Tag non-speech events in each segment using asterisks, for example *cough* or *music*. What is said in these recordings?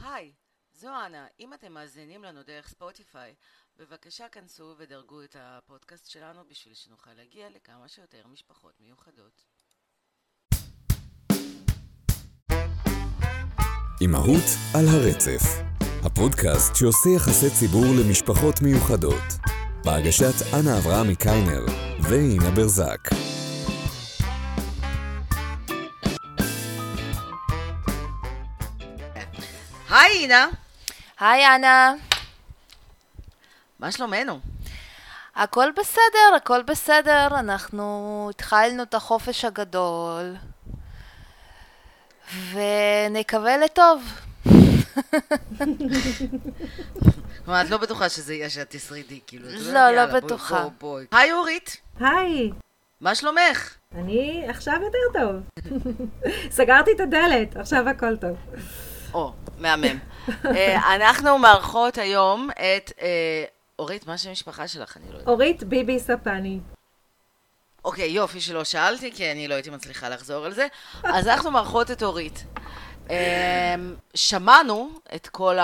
היי, זו אנה. אם אתם מאזינים לנו דרך ספוטיפיי, בבקשה כנסו ודרגו את הפודקאסט שלנו בשביל שנוכל להגיע לכמה שיותר משפחות מיוחדות. אימהות על הרצף, הפודקאסט שעושה יחסי ציבור למשפחות מיוחדות, בהגשת אנה אברהמי קיינר ואינה ברזק. היי אינה, היי אנה, מה שלומנו? הכל בסדר, הכל בסדר, אנחנו התחלנו את החופש הגדול ונקווה לטוב. *laughs* כלומר, את לא בטוחה שזה יהיה שאת תשרידי, כאילו. את לא, לא "יאללה, בואי, בטוחה." היי אורית, היי, מה שלומך? אני עכשיו יותר טוב. *laughs* סגרתי את הדלת, עכשיו הכל טוב. או, מהמם. אה, אנחנו מארחות היום את... אה, אורית, מה שם המשפחה שלך? אני לא יודעת. אורית ביבי ספני. אוקיי, יופי שלא שאלתי, כי אני לא הייתי מצליחה לחזור על זה. אז אנחנו מארחות את אורית. אמ, שמענו את כל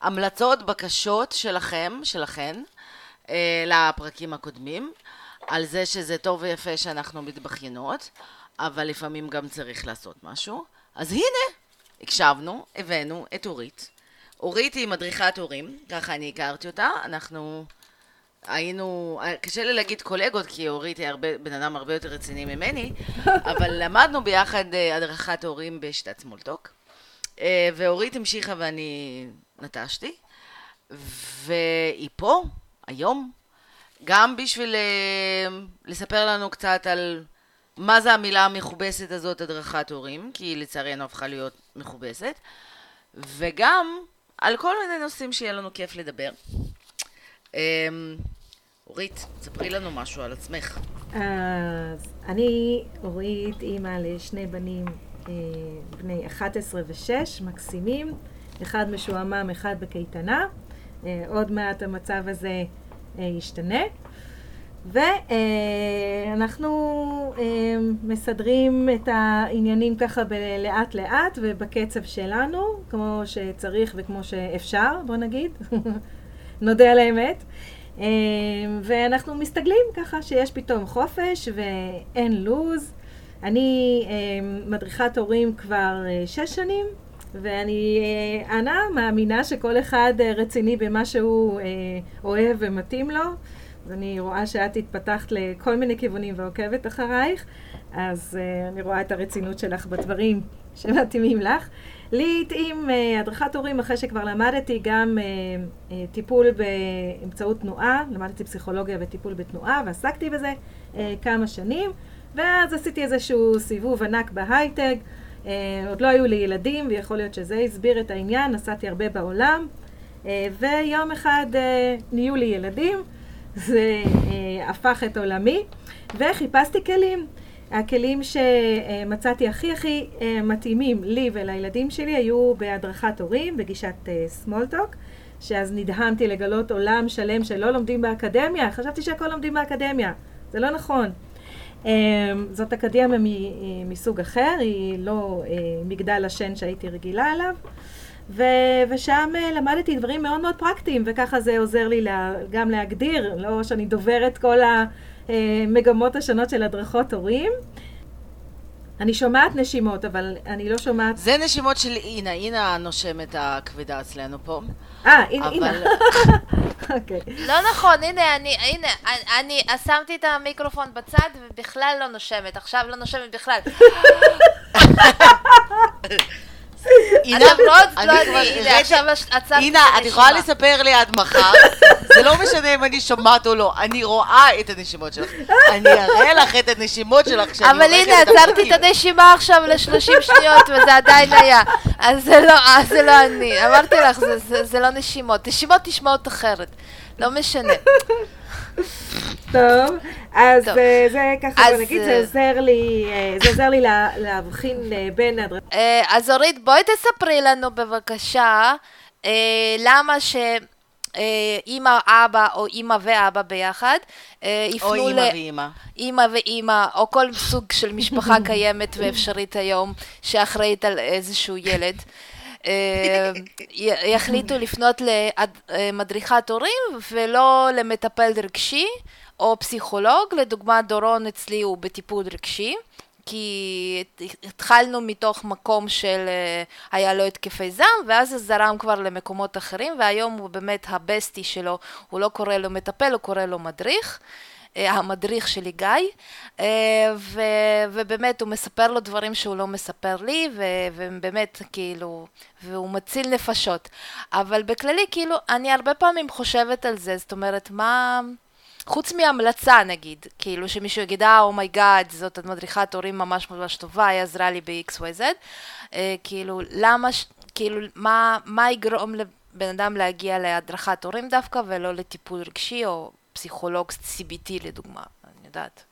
ההמלצות, בקשות שלכם, שלכן, אה, לפרקים הקודמים, על זה שזה טוב ויפה שאנחנו מתבכיינות, אבל לפעמים גם צריך לעשות משהו. אז הנה, הקשבנו, הבאנו את אורית. אורית היא מדריכת הורים, ככה אני הכרתי אותה, אנחנו היינו, קשה לי להגיד קולגות, כי אורית היא הרבה, בן אדם הרבה יותר רציני ממני, *laughs* אבל למדנו ביחד אה, הדרכת הורים בשיטת סמולטוק, אה, ואורית המשיכה ואני נטשתי, והיא פה, היום, גם בשביל אה, לספר לנו קצת על מה זה המילה המכובסת הזאת, הדרכת הורים, כי היא לצערנו הפכה להיות מכובסת, וגם על כל מיני נושאים שיהיה לנו כיף לדבר. אמ, אורית, ספרי לנו משהו על עצמך. אז אני אורית, אימא לשני בנים אה, בני 11 ו-6, מקסימים. אחד משועמם, אחד בקייטנה. אה, עוד מעט המצב הזה אה, ישתנה. ואנחנו אה, מסדרים את העניינים ככה לאט לאט ובקצב שלנו, כמו שצריך וכמו שאפשר, בוא נגיד. *laughs* נודה על האמת. אה, ואנחנו מסתגלים ככה שיש פתאום חופש ואין לו"ז. אני אה, מדריכת הורים כבר שש שנים, ואני, אנה, מאמינה שכל אחד רציני במה שהוא אוהב ומתאים לו. אז אני רואה שאת התפתחת לכל מיני כיוונים ועוקבת אחרייך, אז uh, אני רואה את הרצינות שלך בדברים *laughs* שמתאימים לך. לי התאים uh, הדרכת הורים אחרי שכבר למדתי גם uh, uh, טיפול באמצעות תנועה, למדתי פסיכולוגיה וטיפול בתנועה ועסקתי בזה uh, כמה שנים, ואז עשיתי איזשהו סיבוב ענק בהייטק. Uh, עוד לא היו לי ילדים, ויכול להיות שזה הסביר את העניין, נסעתי הרבה בעולם, uh, ויום אחד uh, נהיו לי ילדים. זה אה, הפך את עולמי, וחיפשתי כלים. הכלים שמצאתי הכי הכי אה, מתאימים לי ולילדים שלי היו בהדרכת הורים, בגישת אה, סמולטוק, שאז נדהמתי לגלות עולם שלם שלא לומדים באקדמיה, חשבתי שהכל לומדים באקדמיה, זה לא נכון. אה, זאת אקדמיה מ- מסוג אחר, היא לא אה, מגדל השן שהייתי רגילה אליו. ו- ושם אה, למדתי דברים מאוד מאוד פרקטיים, וככה זה עוזר לי לה- גם להגדיר, לא שאני דוברת כל המגמות השונות של הדרכות הורים. אני שומעת נשימות, אבל אני לא שומעת... זה נשימות של אינה, אינה הנושמת הכבדה אצלנו פה. אה, הנה. אבל *laughs* אוקיי. לא נכון, הנה, אני, הנה, אני שמתי את המיקרופון בצד ובכלל לא נושמת, עכשיו לא נושמת בכלל. *laughs* אני לא אני, הנה, עכשיו את יכולה. לספר לי עד מחר, *laughs* זה לא משנה אם אני שומעת או לא, אני רואה את הנשימות שלך. אני אראה לך את הנשימות שלך כשאני אבל הנה, עצרתי. את הנשימה עכשיו ל-30 שניות וזה עדיין היה. אז זה לא, אה, זה לא אני. אמרתי לך, זה לא נשימות. נשימות נשמעות אחרת. לא משנה. טוב, אז טוב. אה, זה ככה, אז, נגיד, אה, זה עוזר לי, אה, זה עוזר לי לה- להבחין בין הדרכות. אה, אז אורית, בואי תספרי לנו בבקשה למה ש... אימא, אבא או אימא ואבא ביחד יפנו או ל... אימא ואימא. אימא ואימא, או כל סוג של משפחה *laughs* קיימת ואפשרית היום שאחראית על איזשהו ילד. י- יחליטו לפנות למדריכת הורים ולא למטפל רגשי או פסיכולוג. לדוגמה, דורון אצלי הוא בטיפול רגשי. כי התחלנו מתוך מקום של אה, היה לו התקפי זעם, ואז זה זרם כבר למקומות אחרים, והיום הוא באמת הבסטי שלו, הוא לא קורא לו מטפל, הוא קורא לו מדריך. אה, המדריך שלי גיא, אה, ו, ובאמת הוא מספר לו דברים שהוא לא מספר לי, ו, ובאמת כאילו, והוא מציל נפשות. אבל בכללי, כאילו, אני הרבה פעמים חושבת על זה, זאת אומרת, מה... חוץ מהמלצה נגיד, כאילו שמישהו יגיד, אה, oh my god, זאת מדריכת הורים ממש ממש טובה, היא עזרה לי ב-XYZ, אה, כאילו, למה, כאילו, מה, מה יגרום לבן אדם להגיע להדרכת הורים דווקא, ולא לטיפול רגשי או פסיכולוג CBT לדוגמה, אני יודעת.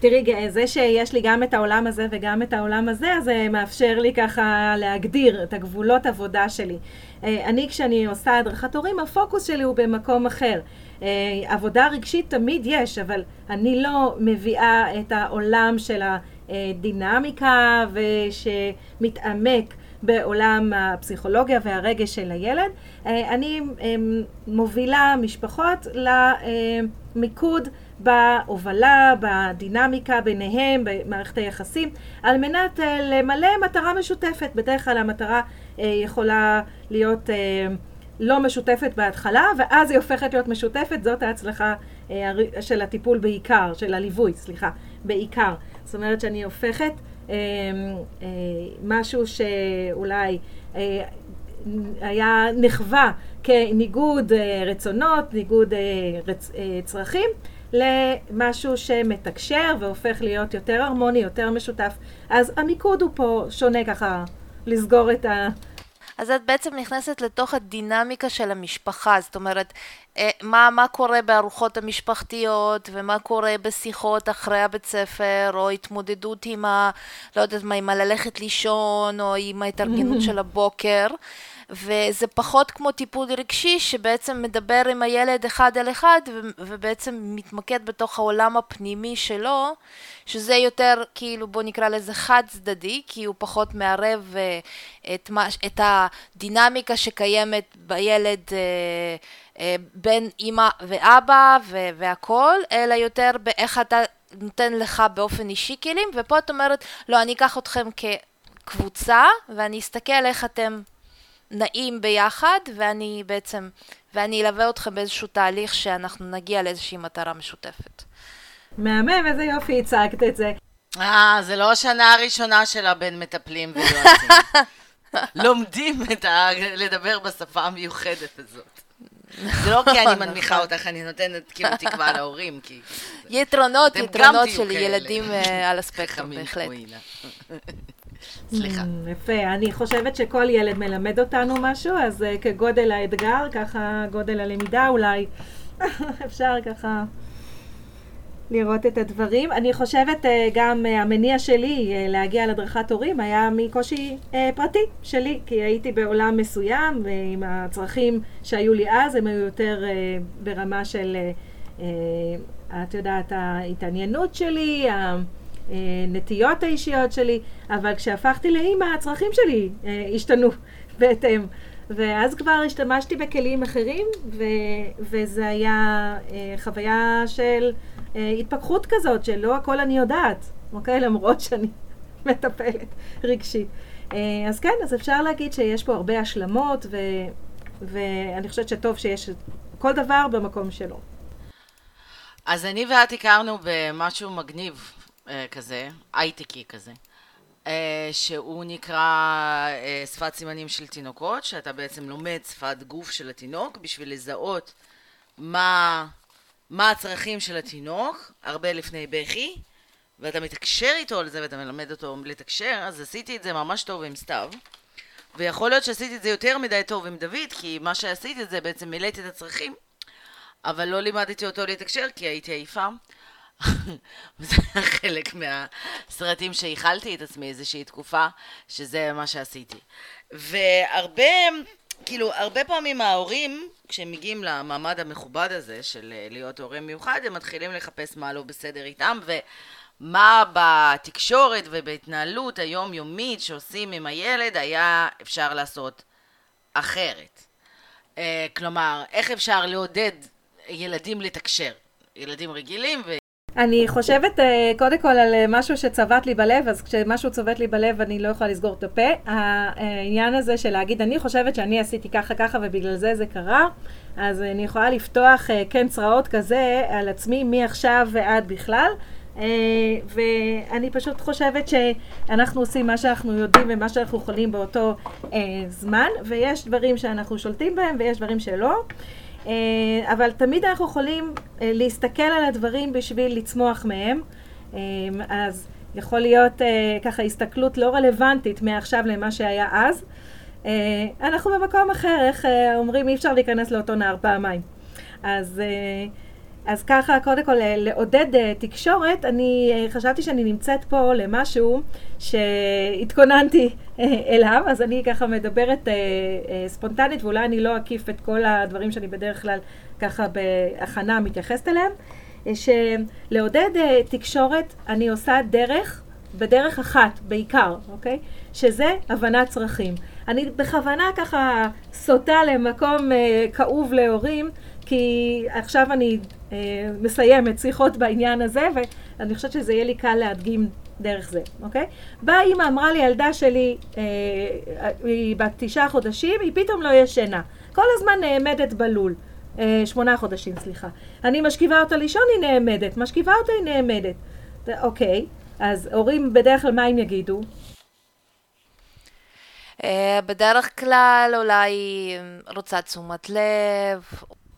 תראי, זה שיש לי גם את העולם הזה וגם את העולם הזה, אז זה מאפשר לי ככה להגדיר את הגבולות עבודה שלי. אה, אני, כשאני עושה הדרכת הורים, הפוקוס שלי הוא במקום אחר. אה, עבודה רגשית תמיד יש, אבל אני לא מביאה את העולם של הדינמיקה ושמתעמק בעולם הפסיכולוגיה והרגש של הילד. אה, אני מובילה משפחות למיקוד בהובלה, בדינמיקה ביניהם, במערכת היחסים, על מנת אה, למלא מטרה משותפת. בדרך כלל המטרה יכולה להיות לא משותפת בהתחלה, ואז היא הופכת להיות משותפת, זאת ההצלחה אה, של הטיפול בעיקר, של הליווי, סליחה, בעיקר. זאת אומרת שאני הופכת אה, אה, משהו שאולי אה, היה נחווה כניגוד רצונות, ניגוד רצ, צרכים, למשהו שמתקשר והופך להיות יותר הרמוני, יותר משותף. אז המיקוד הוא פה שונה ככה, לסגור את ה... אז את בעצם נכנסת לתוך הדינמיקה של המשפחה, זאת אומרת, אה, מה, מה קורה בארוחות המשפחתיות, ומה קורה בשיחות אחרי הבית ספר, או התמודדות עם ה... לא יודעת מה, עם הללכת לישון, או עם ההתארגנות *laughs* של הבוקר. וזה פחות כמו טיפול רגשי שבעצם מדבר עם הילד אחד על אחד ובעצם מתמקד בתוך העולם הפנימי שלו, שזה יותר כאילו בוא נקרא לזה חד צדדי, כי הוא פחות מערב אה, את, מה, את הדינמיקה שקיימת בילד אה, אה, בין אימא ואבא והכל, אלא יותר באיך אתה נותן לך באופן אישי כלים, ופה את אומרת, לא, אני אקח אתכם כקבוצה ואני אסתכל איך אתם נעים ביחד, ואני בעצם, ואני אלווה אתכם באיזשהו תהליך שאנחנו נגיע לאיזושהי מטרה משותפת. מהמם, איזה יופי הצגת את זה. אה, זה לא השנה הראשונה שלה בין מטפלים ויועצים. *laughs* לומדים את ה... לדבר בשפה המיוחדת הזאת. זה לא כי אני מנמיכה אותך, אני נותנת כאילו תקווה להורים, כי... יתרונות, יתרונות של ילדים אה, על הספקטרום, בהחלט. סליחה. Mm, יפה. אני חושבת שכל ילד מלמד אותנו משהו, אז uh, כגודל האתגר, ככה גודל הלמידה אולי, *laughs* אפשר ככה לראות את הדברים. אני חושבת uh, גם uh, המניע שלי uh, להגיע להדרכת הורים היה מקושי uh, פרטי שלי, כי הייתי בעולם מסוים, ועם הצרכים שהיו לי אז, הם היו יותר uh, ברמה של, uh, את יודעת, ההתעניינות שלי, הנטיות האישיות שלי, אבל כשהפכתי לאימא, הצרכים שלי אה, השתנו *laughs* בהתאם. ואז כבר השתמשתי בכלים אחרים, ו- וזה היה אה, חוויה של אה, התפכחות כזאת, שלא הכל אני יודעת, אוקיי? למרות שאני *laughs* מטפלת רגשית. אה, אז כן, אז אפשר להגיד שיש פה הרבה השלמות, ו- ואני חושבת שטוב שיש כל דבר במקום שלו. אז אני ואת הכרנו במשהו מגניב כזה, הייטקי כזה, אה, שהוא נקרא אה, שפת סימנים של תינוקות, שאתה בעצם לומד שפת גוף של התינוק בשביל לזהות מה, מה הצרכים של התינוק, הרבה לפני בכי, ואתה מתקשר איתו על זה ואתה מלמד אותו לתקשר, אז עשיתי את זה ממש טוב עם סתיו. ויכול להיות שעשיתי את זה יותר מדי טוב עם דוד, כי מה שעשיתי את זה בעצם מילאתי את הצרכים, אבל לא לימדתי אותו לתקשר כי הייתי עייפה. *laughs* וזה היה חלק מהסרטים שאיכלתי את עצמי איזושהי תקופה, שזה מה שעשיתי. והרבה, כאילו, הרבה פעמים ההורים, כשהם מגיעים למעמד המכובד הזה של להיות הורה מיוחד, הם מתחילים לחפש מה לא בסדר איתם, מה בתקשורת ובהתנהלות היומיומית שעושים עם הילד היה אפשר לעשות אחרת. אה, כלומר, איך אפשר לעודד ילדים לתקשר? ילדים רגילים ו... אני חושבת אה, קודם כל על אה, משהו שצבט לי בלב, אז כשמשהו צובט לי בלב אני לא יכולה לסגור את הפה. העניין הזה של להגיד, אני חושבת שאני עשיתי ככה ככה ובגלל זה זה קרה, אז אני יכולה לפתוח כן צרעות כזה על עצמי מעכשיו ועד בכלל. ואני פשוט חושבת שאנחנו עושים מה שאנחנו יודעים ומה שאנחנו יכולים באותו זמן, ויש דברים שאנחנו שולטים בהם ויש דברים שלא. אה, אבל תמיד אנחנו יכולים אה, להסתכל על הדברים בשביל לצמוח מהם. אה, אז יכול להיות ככה הסתכלות לא רלוונטית מעכשיו למה שהיה אז. אנחנו במקום אחר, איך אומרים, אי אפשר להיכנס לאותו נהר פעמיים. אז אז ככה, קודם כל, לעודד uh, תקשורת, אני uh, חשבתי שאני נמצאת פה למשהו שהתכוננתי אליו, אז אני ככה מדברת ספונטנית, ואולי אני לא אקיף את כל הדברים שאני בדרך כלל ככה בהכנה מתייחסת אליהם, שלעודד תקשורת אני עושה דרך, בדרך אחת בעיקר, אוקיי? שזה הבנת צרכים. אני בכוונה ככה סוטה למקום כאוב להורים, כי עכשיו אני אה, מסיימת שיחות בעניין הזה, ואני חושבת שזה יהיה לי קל להדגים דרך זה, אוקיי? באה אימא, אמרה לי, הילדה שלי, אה, היא בת תשעה חודשים, היא פתאום לא ישנה. כל הזמן נעמדת בלול. אה, שמונה חודשים, סליחה. אני משכיבה אותה לישון, היא נעמדת. משכיבה אותה, היא נעמדת. אוקיי, אז הורים בדרך כלל מה הם יגידו? Uh, בדרך כלל אולי רוצה תשומת לב,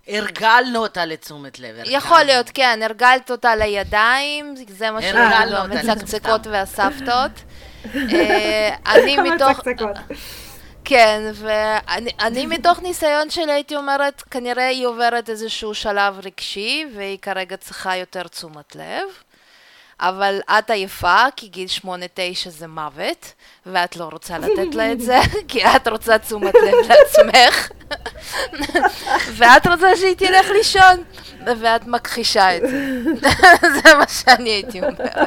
הרגלנו אותה לתשומת לב. יכול להיות, כן, הרגלת אותה לידיים, זה מה שהרגלנו, המצקצקות והסבתות. *laughs* אה, אני מתוך... כן, ואני מתוך ניסיון שלי הייתי אומרת, כנראה היא עוברת איזשהו שלב רגשי, והיא כרגע צריכה יותר תשומת לב. אבל את עייפה, כי גיל שמונה-תשע זה מוות, ואת לא רוצה לתת לה את זה, *laughs* כי את רוצה תשומת לב לעצמך, *laughs* ואת רוצה שהיא תלך לישון, ואת מכחישה את זה. *laughs* זה מה שאני הייתי אומרת.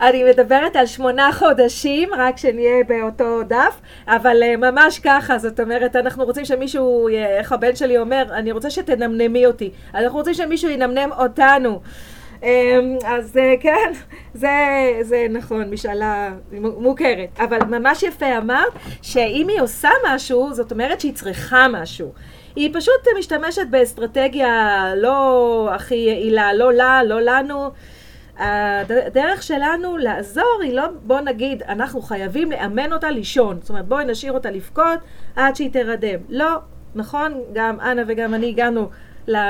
אני מדברת על שמונה חודשים, רק שנהיה באותו דף, אבל uh, ממש ככה, זאת אומרת, אנחנו רוצים שמישהו, איך הבן שלי אומר, אני רוצה שתנמנמי אותי. אנחנו רוצים שמישהו ינמנם אותנו. אמ, אז אה, כן, *laughs* זה, זה נכון, משאלה מוכרת. אבל ממש יפה אמרת, שאם היא עושה משהו, זאת אומרת שהיא צריכה משהו. היא פשוט משתמשת באסטרטגיה לא הכי יעילה, לא לה, לא לנו. הדרך שלנו לעזור היא לא, בוא נגיד, אנחנו חייבים לאמן אותה לישון. זאת אומרת, בואי נשאיר אותה לבכות עד שהיא תרדם. לא, נכון? גם אנה וגם אני הגענו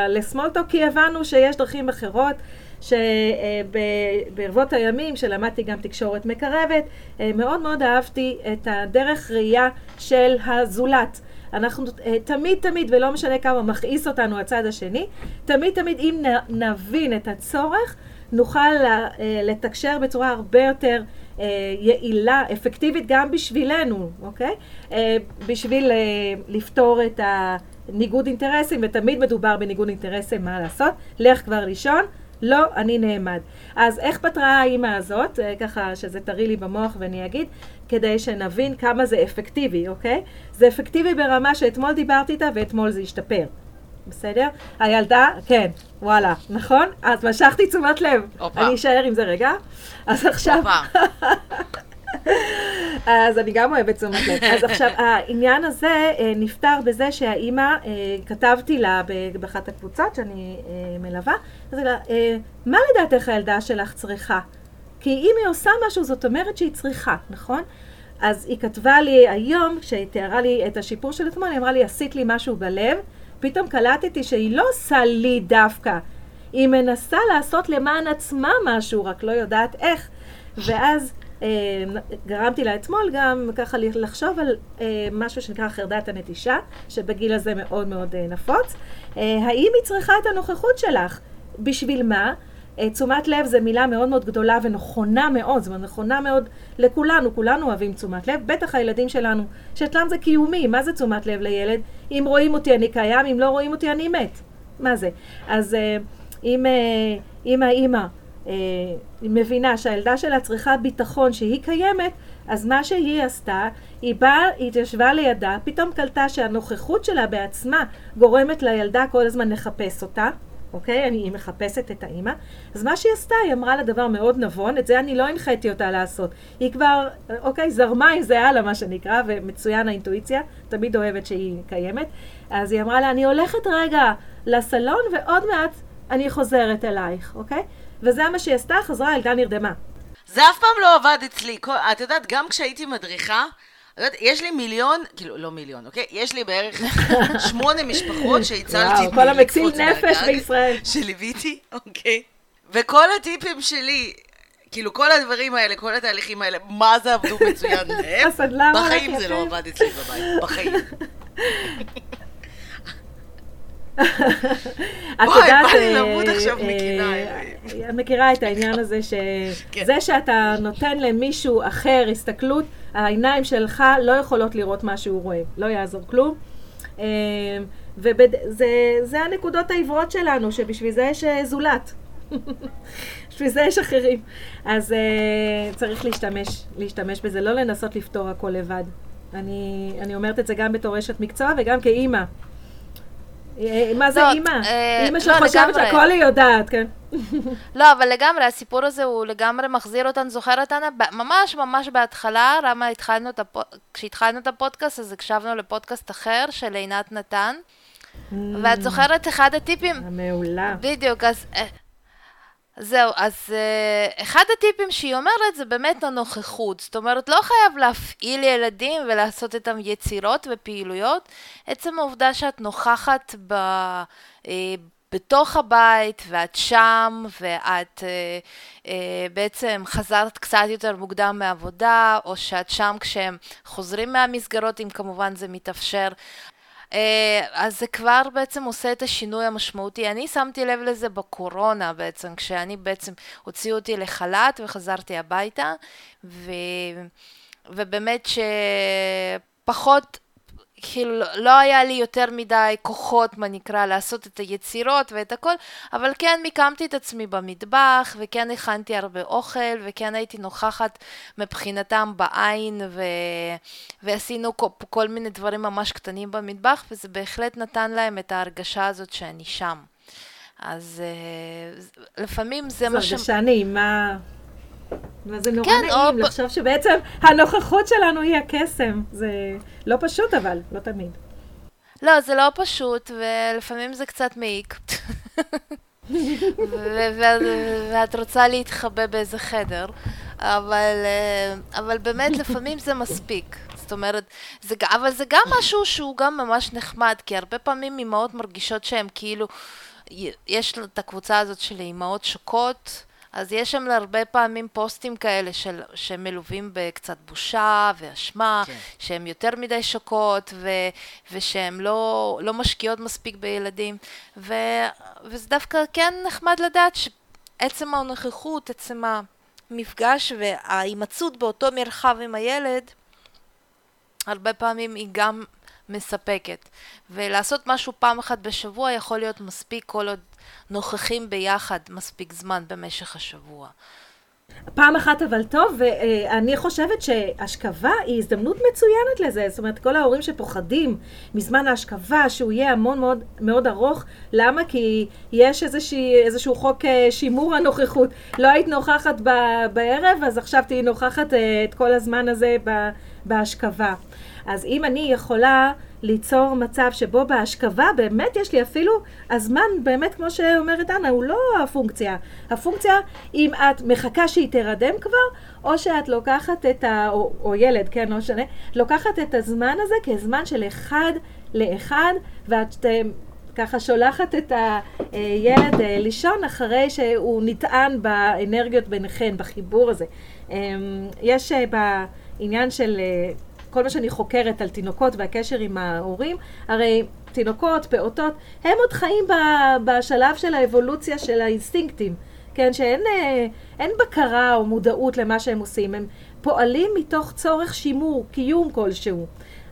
לסמולטוק, כי הבנו שיש דרכים אחרות. שברבות הימים, שלמדתי גם תקשורת מקרבת, אה, מאוד מאוד אהבתי את הדרך ראייה של הזולת. אנחנו אה, תמיד תמיד, ולא משנה כמה מכעיס אותנו הצד השני, תמיד תמיד אם נבין את הצורך, נוכל אה, לתקשר בצורה הרבה יותר יעילה, אפקטיבית גם בשבילנו, אוקיי? בשביל לפתור את הניגוד אינטרסים, ותמיד מדובר בניגוד אינטרסים, מה לעשות? לך כבר לישון. לא, אני נעמד. אז איך פתרה האימא הזאת, אה, ככה שזה טרי לי במוח ואני אגיד, כדי שנבין כמה זה אפקטיבי, אוקיי? זה אפקטיבי ברמה שאתמול דיברתי איתה ואתמול זה השתפר. בסדר? הילדה, כן, וואלה, נכון? אז משכתי תשומת לב. אופה. אני אשאר עם זה רגע. אז עכשיו... אז אני גם אוהבת תשומת לב. אז עכשיו, העניין הזה אה, נפתר בזה שהאימא, אה, כתבתי לה באחת הקבוצות שאני אה, מלווה, אז לה, מה לדעתך הילדה שלך צריכה? כי אם היא עושה משהו, זאת אומרת שהיא צריכה, נכון? אז היא כתבה לי היום, כשהיא תיארה לי את השיפור של אתמול, היא אמרה לי, עשית לי משהו בלב, פתאום קלטתי שהיא לא עושה לי דווקא, היא מנסה לעשות למען עצמה משהו, רק לא יודעת איך. ואז גרמתי לה אתמול גם ככה לחשוב על אה, משהו שנקרא חרדת הנטישה, שבגיל הזה מאוד מאוד אה, נפוץ. האם היא צריכה את הנוכחות שלך? בשביל מה? תשומת לב זה מילה מאוד מאוד גדולה ונכונה מאוד, זאת אומרת נכונה מאוד לכולנו, כולנו אוהבים תשומת לב, בטח הילדים שלנו, שאצלם זה קיומי, מה זה תשומת לב לילד? אם רואים אותי אני קיים, אם לא רואים אותי אני מת. מה זה? אז אם, אם האימא אה, היא מבינה שהילדה שלה צריכה ביטחון שהיא קיימת, אז מה שהיא עשתה, היא באה, היא התיישבה לידה, פתאום קלטה שהנוכחות שלה בעצמה גורמת לילדה כל הזמן לחפש אותה. אוקיי? אני, היא מחפשת את האימא. אז מה שהיא עשתה, היא אמרה לה דבר מאוד נבון, את זה אני לא הנחיתי אותה לעשות. היא כבר, אוקיי, זרמה עם זה הלאה, מה שנקרא, ומצוין האינטואיציה, תמיד אוהבת שהיא קיימת. אז היא אמרה לה, אני הולכת רגע לסלון, ועוד מעט אני חוזרת אלייך, אוקיי? וזה מה שהיא עשתה, חזרה, הילדה נרדמה. זה אף פעם לא עבד אצלי. כל, את יודעת, גם כשהייתי מדריכה, יודעת, יש לי מיליון, כאילו, לא מיליון, אוקיי? יש לי בערך *laughs* שמונה משפחות שהצלתי וואו, כל המציל נפש בישראל. שליוויתי, אוקיי? וכל הטיפים שלי, כאילו, כל הדברים האלה, כל התהליכים האלה, מה זה עבדו מצוין *laughs* להם? בחיים זה. לא עבד אצלי בבית, בחיים. *laughs* את וואי, יודעת, בא לי אה, למות עכשיו אה, אלוהים. מכירה את העניין הזה כן. שזה שאתה נותן למישהו אחר הסתכלות, העיניים שלך לא יכולות לראות מה שהוא רואה, לא יעזור כלום. אה, וזה הנקודות העיוורות שלנו, שבשביל זה יש זולת. *laughs* בשביל זה יש אחרים. אז uh, צריך להשתמש, להשתמש בזה, לא לנסות לפתור הכל לבד. אני, אני אומרת את זה גם בתור אשת מקצוע וגם כאימא. אה, מה זה לא, אימא? אה, אימא לא, שחושבת. שהכל היא יודעת, כן. לא, אבל לגמרי, הסיפור הזה הוא לגמרי מחזיר אותנו, אנה? ב- ממש ממש בהתחלה, רמה התחלנו את הפו... כשהתחלנו את הפודקאסט, אז הקשבנו לפודקאסט אחר של עינת נתן, ואת זוכרת אחד הטיפים? המעולה. בדיוק, אז... זהו, אז uh, אחד הטיפים שהיא אומרת זה באמת הנוכחות. זאת אומרת, לא חייב להפעיל ילדים ולעשות איתם יצירות ופעילויות. עצם העובדה שאת נוכחת ב, uh, בתוך הבית ואת שם ואת uh, uh, בעצם חזרת קצת יותר מוקדם מעבודה, או שאת שם כשהם חוזרים מהמסגרות, אם כמובן זה מתאפשר. אה, אז זה כבר בעצם עושה את השינוי המשמעותי. אני שמתי לב לזה בקורונה בעצם, כשאני בעצם, הוציאו אותי לחל"ת וחזרתי הביתה, ו... ובאמת שפחות, כאילו לא היה לי יותר מדי כוחות, מה נקרא, לעשות את היצירות ואת הכל, אבל כן מיקמתי את עצמי במטבח, וכן הכנתי הרבה אוכל, וכן הייתי נוכחת מבחינתם בעין, ו... ועשינו כל, כל מיני דברים ממש קטנים במטבח, וזה בהחלט נתן להם את ההרגשה הזאת שאני שם. אז uh, לפעמים זה זו מה ש... הרגשה נעימה. וזה נורא כן, או נעים ב- לחשוב שבעצם הנוכחות שלנו היא הקסם. זה לא פשוט אבל, לא תמיד. לא, זה לא פשוט, ולפעמים זה קצת מעיק. ואת רוצה להתחבא באיזה חדר, אבל, אבל באמת לפעמים זה מספיק. זאת אומרת, זה, אבל זה גם משהו שהוא גם ממש נחמד, כי הרבה פעמים אימהות מרגישות שהן כאילו, יש את הקבוצה הזאת של אימהות שוקות, אז יש שם הרבה פעמים פוסטים כאלה של, שמלווים בקצת בושה ואשמה, כן. שהן יותר מדי שוקות ו, ושהן לא, לא משקיעות מספיק בילדים, ו, וזה דווקא כן נחמד לדעת שעצם הנוכחות, עצם המפגש וההימצאות באותו מרחב עם הילד, הרבה פעמים היא גם מספקת. ולעשות משהו פעם אחת בשבוע יכול להיות מספיק כל עוד נוכחים ביחד מספיק זמן במשך השבוע. פעם אחת אבל טוב, ואני חושבת שהשכבה היא הזדמנות מצוינת לזה. זאת אומרת, כל ההורים שפוחדים מזמן ההשכבה, שהוא יהיה המון מאוד, מאוד ארוך, למה? כי יש איזושהי, איזשהו חוק אה, שימור הנוכחות. לא היית נוכחת ב- בערב, אז עכשיו תהיי נוכחת אה, את כל הזמן הזה בהשכבה. אז אם אני יכולה ליצור מצב שבו בהשכבה באמת יש לי אפילו, הזמן באמת כמו שאומרת אנה, הוא לא הפונקציה. הפונקציה, אם את מחכה שהיא תרדם כבר, או שאת לוקחת את ה... או, או ילד, כן, לא משנה, לוקחת את הזמן הזה כזמן של אחד לאחד, ואת אה, ככה שולחת את הילד אה, לישון אחרי שהוא נטען באנרגיות ביניכן, בחיבור הזה. אה, יש אה, בעניין של... כל מה שאני חוקרת על תינוקות והקשר עם ההורים, הרי תינוקות, פעוטות, הם עוד חיים בשלב של האבולוציה של האינסטינקטים, כן, שאין אה, אין בקרה או מודעות למה שהם עושים, הם פועלים מתוך צורך שימור, קיום כלשהו.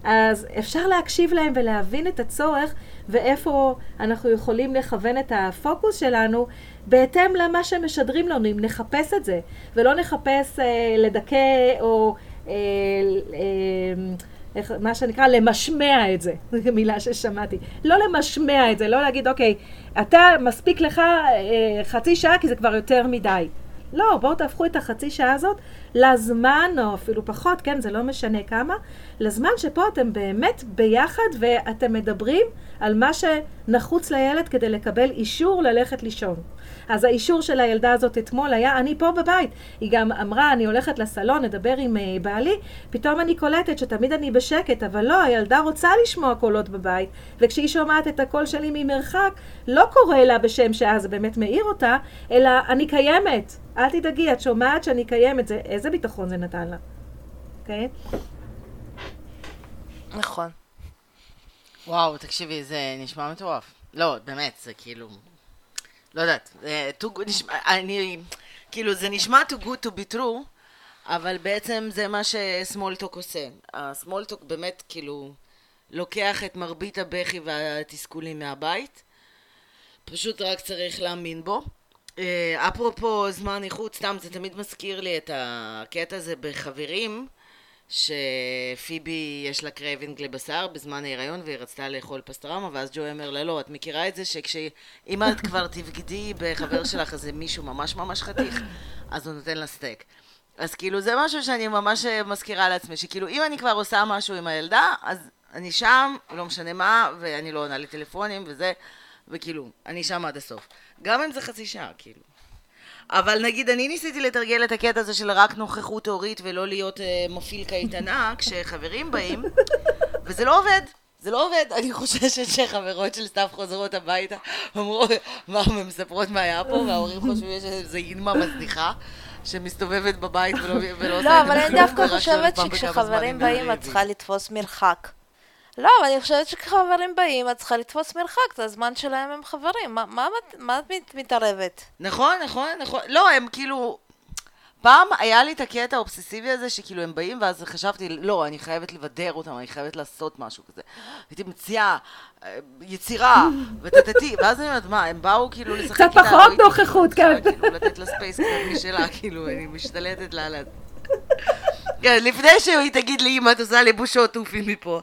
אז אפשר להקשיב להם ולהבין את הצורך ואיפה אנחנו יכולים לכוון את הפוקוס שלנו בהתאם למה שהם משדרים לנו, אם נחפש את זה, ולא נחפש אה, לדכא או איך, מה שנקרא למשמע את זה, *laughs* זו מילה ששמעתי. לא למשמע את זה, לא להגיד, אוקיי, אתה, מספיק לך אה, חצי שעה כי זה כבר יותר מדי. לא, בואו תהפכו את החצי שעה הזאת לזמן, או אפילו פחות, כן, זה לא משנה כמה, לזמן שפה אתם באמת ביחד ואתם מדברים על מה שנחוץ לילד כדי לקבל אישור ללכת לישון. אז האישור של הילדה הזאת אתמול היה, אני פה בבית. היא גם אמרה, אני הולכת לסלון, נדבר עם uh, בעלי, פתאום אני קולטת שתמיד אני בשקט, אבל לא, הילדה רוצה לשמוע קולות בבית, וכשהיא שומעת את הקול שלי ממרחק, לא קורא לה בשם זה באמת מעיר אותה, אלא אני קיימת. אל תדאגי, את שומעת שאני קיימת, זה, איזה ביטחון זה נתן לה? Okay? נכון. וואו, תקשיבי, זה נשמע מטורף. לא, באמת, זה כאילו... לא יודעת, זה too good, נשמע, אני... כאילו, זה נשמע too good to be true, אבל בעצם זה מה שסמולטוק עושה. הסמולטוק באמת, כאילו, לוקח את מרבית הבכי והתסכולים מהבית, פשוט רק צריך להאמין בו. אה, אפרופו זמן איכות, סתם זה תמיד מזכיר לי את הקטע הזה בחברים, שפיבי יש לה craving לבשר בזמן ההיריון והיא רצתה לאכול פסטרמה ואז ג'וי אומר לה לא, את מכירה את זה שכשאם את כבר *laughs* תבגדי בחבר שלך איזה מישהו ממש ממש חתיך אז הוא נותן לה סטייק. אז כאילו זה משהו שאני ממש מזכירה לעצמי שכאילו אם אני כבר עושה משהו עם הילדה אז אני שם, לא משנה מה ואני לא עונה לטלפונים וזה וכאילו, אני שם עד הסוף גם אם זה חצי שעה, כאילו אבל נגיד, אני ניסיתי לתרגל את הקטע הזה של רק נוכחות הורית ולא להיות uh, מפעיל קייטנה *laughs* כשחברים באים, וזה לא עובד. זה לא עובד, אני חוששת שחברות של סתיו חוזרות הביתה, אמרו, מה, הן מספרות מה היה פה, וההורים חושבים איזה אינמה מזניחה שמסתובבת בבית ולא, ולא *laughs* עושה לא, את זה אבל אני דווקא חושבת שכשחברים באים את צריכה לתפוס מרחק. לא, אבל אני חושבת שכשחברים באים, את צריכה לתפוס מרחק, זה הזמן שלהם עם חברים. מה, מה, מה את מתערבת? נכון, נכון, נכון. לא, הם כאילו... פעם היה לי את הקטע האובססיבי הזה, שכאילו הם באים, ואז חשבתי, לא, אני חייבת לבדר אותם, אני חייבת לעשות משהו כזה. הייתי מציעה אה, יצירה, וטטטי, ואז אני אומרת, מה, הם באו כאילו לשחק איתה? קצת פחות נוכחות, כן. כאילו, לתת לה space קצת משלה, כאילו, אני משתלטת לה על... כן, לפני שהיא תגיד לי, אמא, את עושה לי בושות, עופי מפה.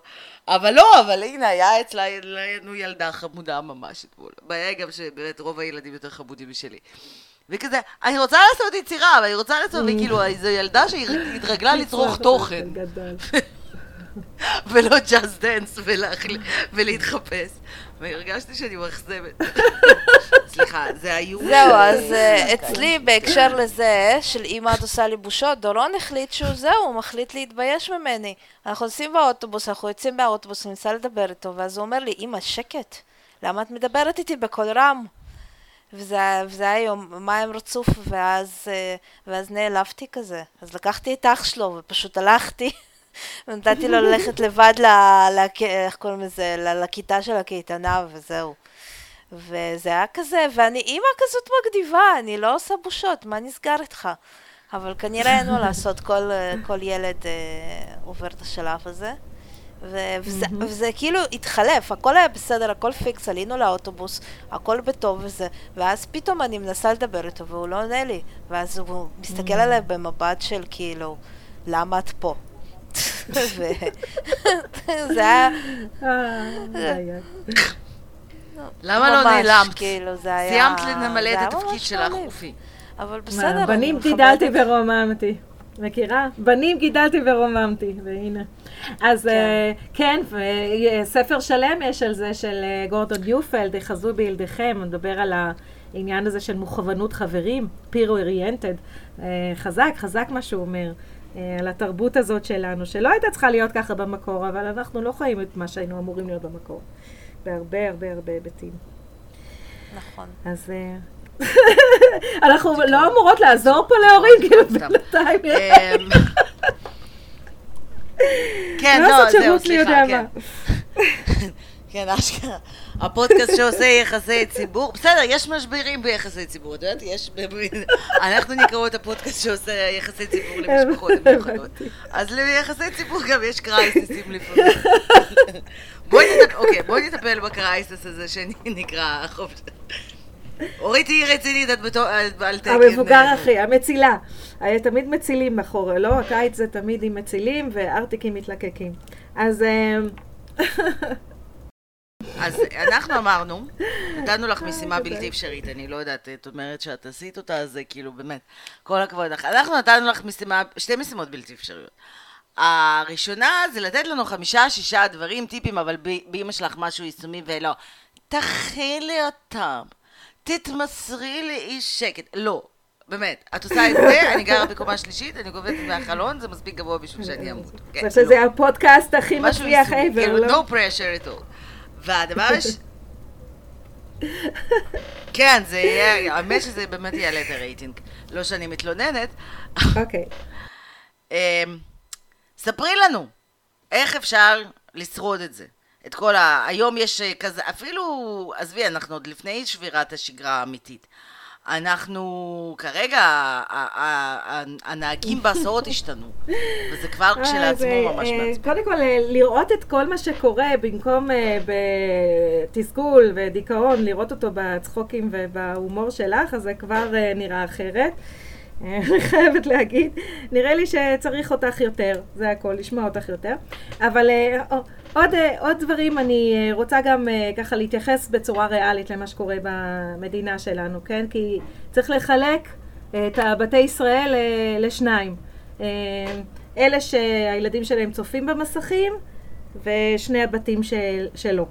אבל לא, אבל הנה, היה אצלנו ילדה חמודה ממש אתמול. הבעיה גם שבאמת רוב הילדים יותר חמודים משלי. וכזה, אני רוצה לעשות יצירה, אבל אני רוצה לעשות, וכאילו, זו ילדה שהתרגלה לצרוך *laughs* תוכן. *laughs* ולא Just Dance ולהתחפש. והרגשתי שאני מאכזבת. סליחה, זה היו... זהו, אז אה, אצלי בהקשר לזה, של אמא את עושה לי בושות, דורון החליט שהוא זהו, הוא מחליט להתבייש ממני. אנחנו נוסעים באוטובוס, אנחנו יוצאים מהאוטובוס, אני מנסה לדבר איתו, ואז הוא אומר לי, אמא, שקט, למה את מדברת איתי בקול רם? וזה, וזה היה יומיים רצוף, ואז, אה, ואז נעלבתי כזה. אז לקחתי את אח שלו ופשוט הלכתי. ונתתי לו ללכת לבד, ל, ל, איך קוראים לזה, לכיתה של הקייטנה, וזהו. וזה היה כזה, ואני אימא כזאת מגניבה, אני לא עושה בושות, מה נסגר איתך? אבל כנראה אין מה לעשות, כל, כל ילד אה, עובר את השלב הזה. ו- וזה, mm-hmm. וזה כאילו התחלף, הכל היה בסדר, הכל פיקס, עלינו לאוטובוס, הכל בטוב וזה, ואז פתאום אני מנסה לדבר איתו והוא לא עונה לי, ואז הוא מסתכל mm-hmm. עליי במבט של כאילו, למה את פה? זה היה... למה לא נעלמת? כאילו. סיימת למלא את התפקיד שלך, אופי. אבל בסדר, בנים גידלתי ורוממתי. מכירה? בנים גידלתי ורוממתי, והנה. אז כן, וספר שלם יש על זה של גורדון יופלד, חזו בילדיכם, הוא מדבר על העניין הזה של מוכוונות חברים, peer oriented. חזק, חזק מה שהוא אומר. אה, על התרבות הזאת שלנו, שלא הייתה צריכה להיות ככה במקור, אבל אנחנו לא חיים את מה שהיינו אמורים להיות במקור, בהרבה הרבה הרבה היבטים. נכון. אז אה, *laughs* אנחנו לא אמורות לעזור פה להורים, כאילו בינתיים. אמ, *laughs* כן, לא, זהו, סליחה, כן. *laughs* כן, אשכרה. הפודקאסט שעושה יחסי ציבור. בסדר, יש משברים ביחסי ציבור, את יודעת? יש... אנחנו נקראו את הפודקאסט שעושה יחסי ציבור למשפחות מיוחדות. אז ליחסי ציבור גם יש קרייסיסים לפעמים. בואי נטפל, אוקיי, בואי נטפל בקרייסיס הזה שנקרא חופש. אורית היא רצינית, את בתור... על תקן... המבוגר הכי, המצילה. היה תמיד מצילים בחורף, לא? הקיץ זה תמיד עם מצילים וארטיקים מתלקקים. אז... אז אנחנו אמרנו, נתנו לך משימה בלתי אפשרית, אני לא יודעת, את אומרת שאת עשית אותה, אז זה כאילו באמת, כל הכבוד לך. אנחנו נתנו לך משימה, שתי משימות בלתי אפשריות. הראשונה זה לתת לנו חמישה, שישה דברים, טיפים, אבל באמא שלך משהו יישומי ולא. תכילי אותם, תתמסרי לאי שקט. לא, באמת, את עושה את זה, אני גרה בקומה שלישית, אני גובבת מהחלון, זה מספיק גבוה בשביל שאני אמות. כן, שזה לא. הפודקאסט הכי מצליח ever, כאילו, לא? no pressure at all. והדבר הש... כן, זה יהיה, האמת שזה באמת יעלה את הרייטינג. לא שאני מתלוננת. אוקיי. אמ, ספרי לנו, איך אפשר לשרוד את זה? את כל ה... היום יש כזה, אפילו, עזבי, אנחנו עוד לפני שבירת השגרה האמיתית. אנחנו, כרגע, הנהגים בהסעות השתנו, וזה כבר אה, כשלעצמו ממש מעצבן. קודם כל, אה, לראות את כל מה שקורה, במקום אה, בתסכול ודיכאון, לראות אותו בצחוקים ובהומור שלך, אז זה כבר נראה אחרת. אני חייבת להגיד, נראה לי שצריך אותך יותר, זה הכל, לשמוע אותך יותר. אבל עוד, אה, עוד דברים אני אה, רוצה גם אה, ככה להתייחס בצורה ריאלית למה שקורה במדינה שלנו, כן? כי צריך לחלק את הבתי ישראל לשניים. אלה שהילדים שלהם צופים במסכים ושני הבתים של, שלא,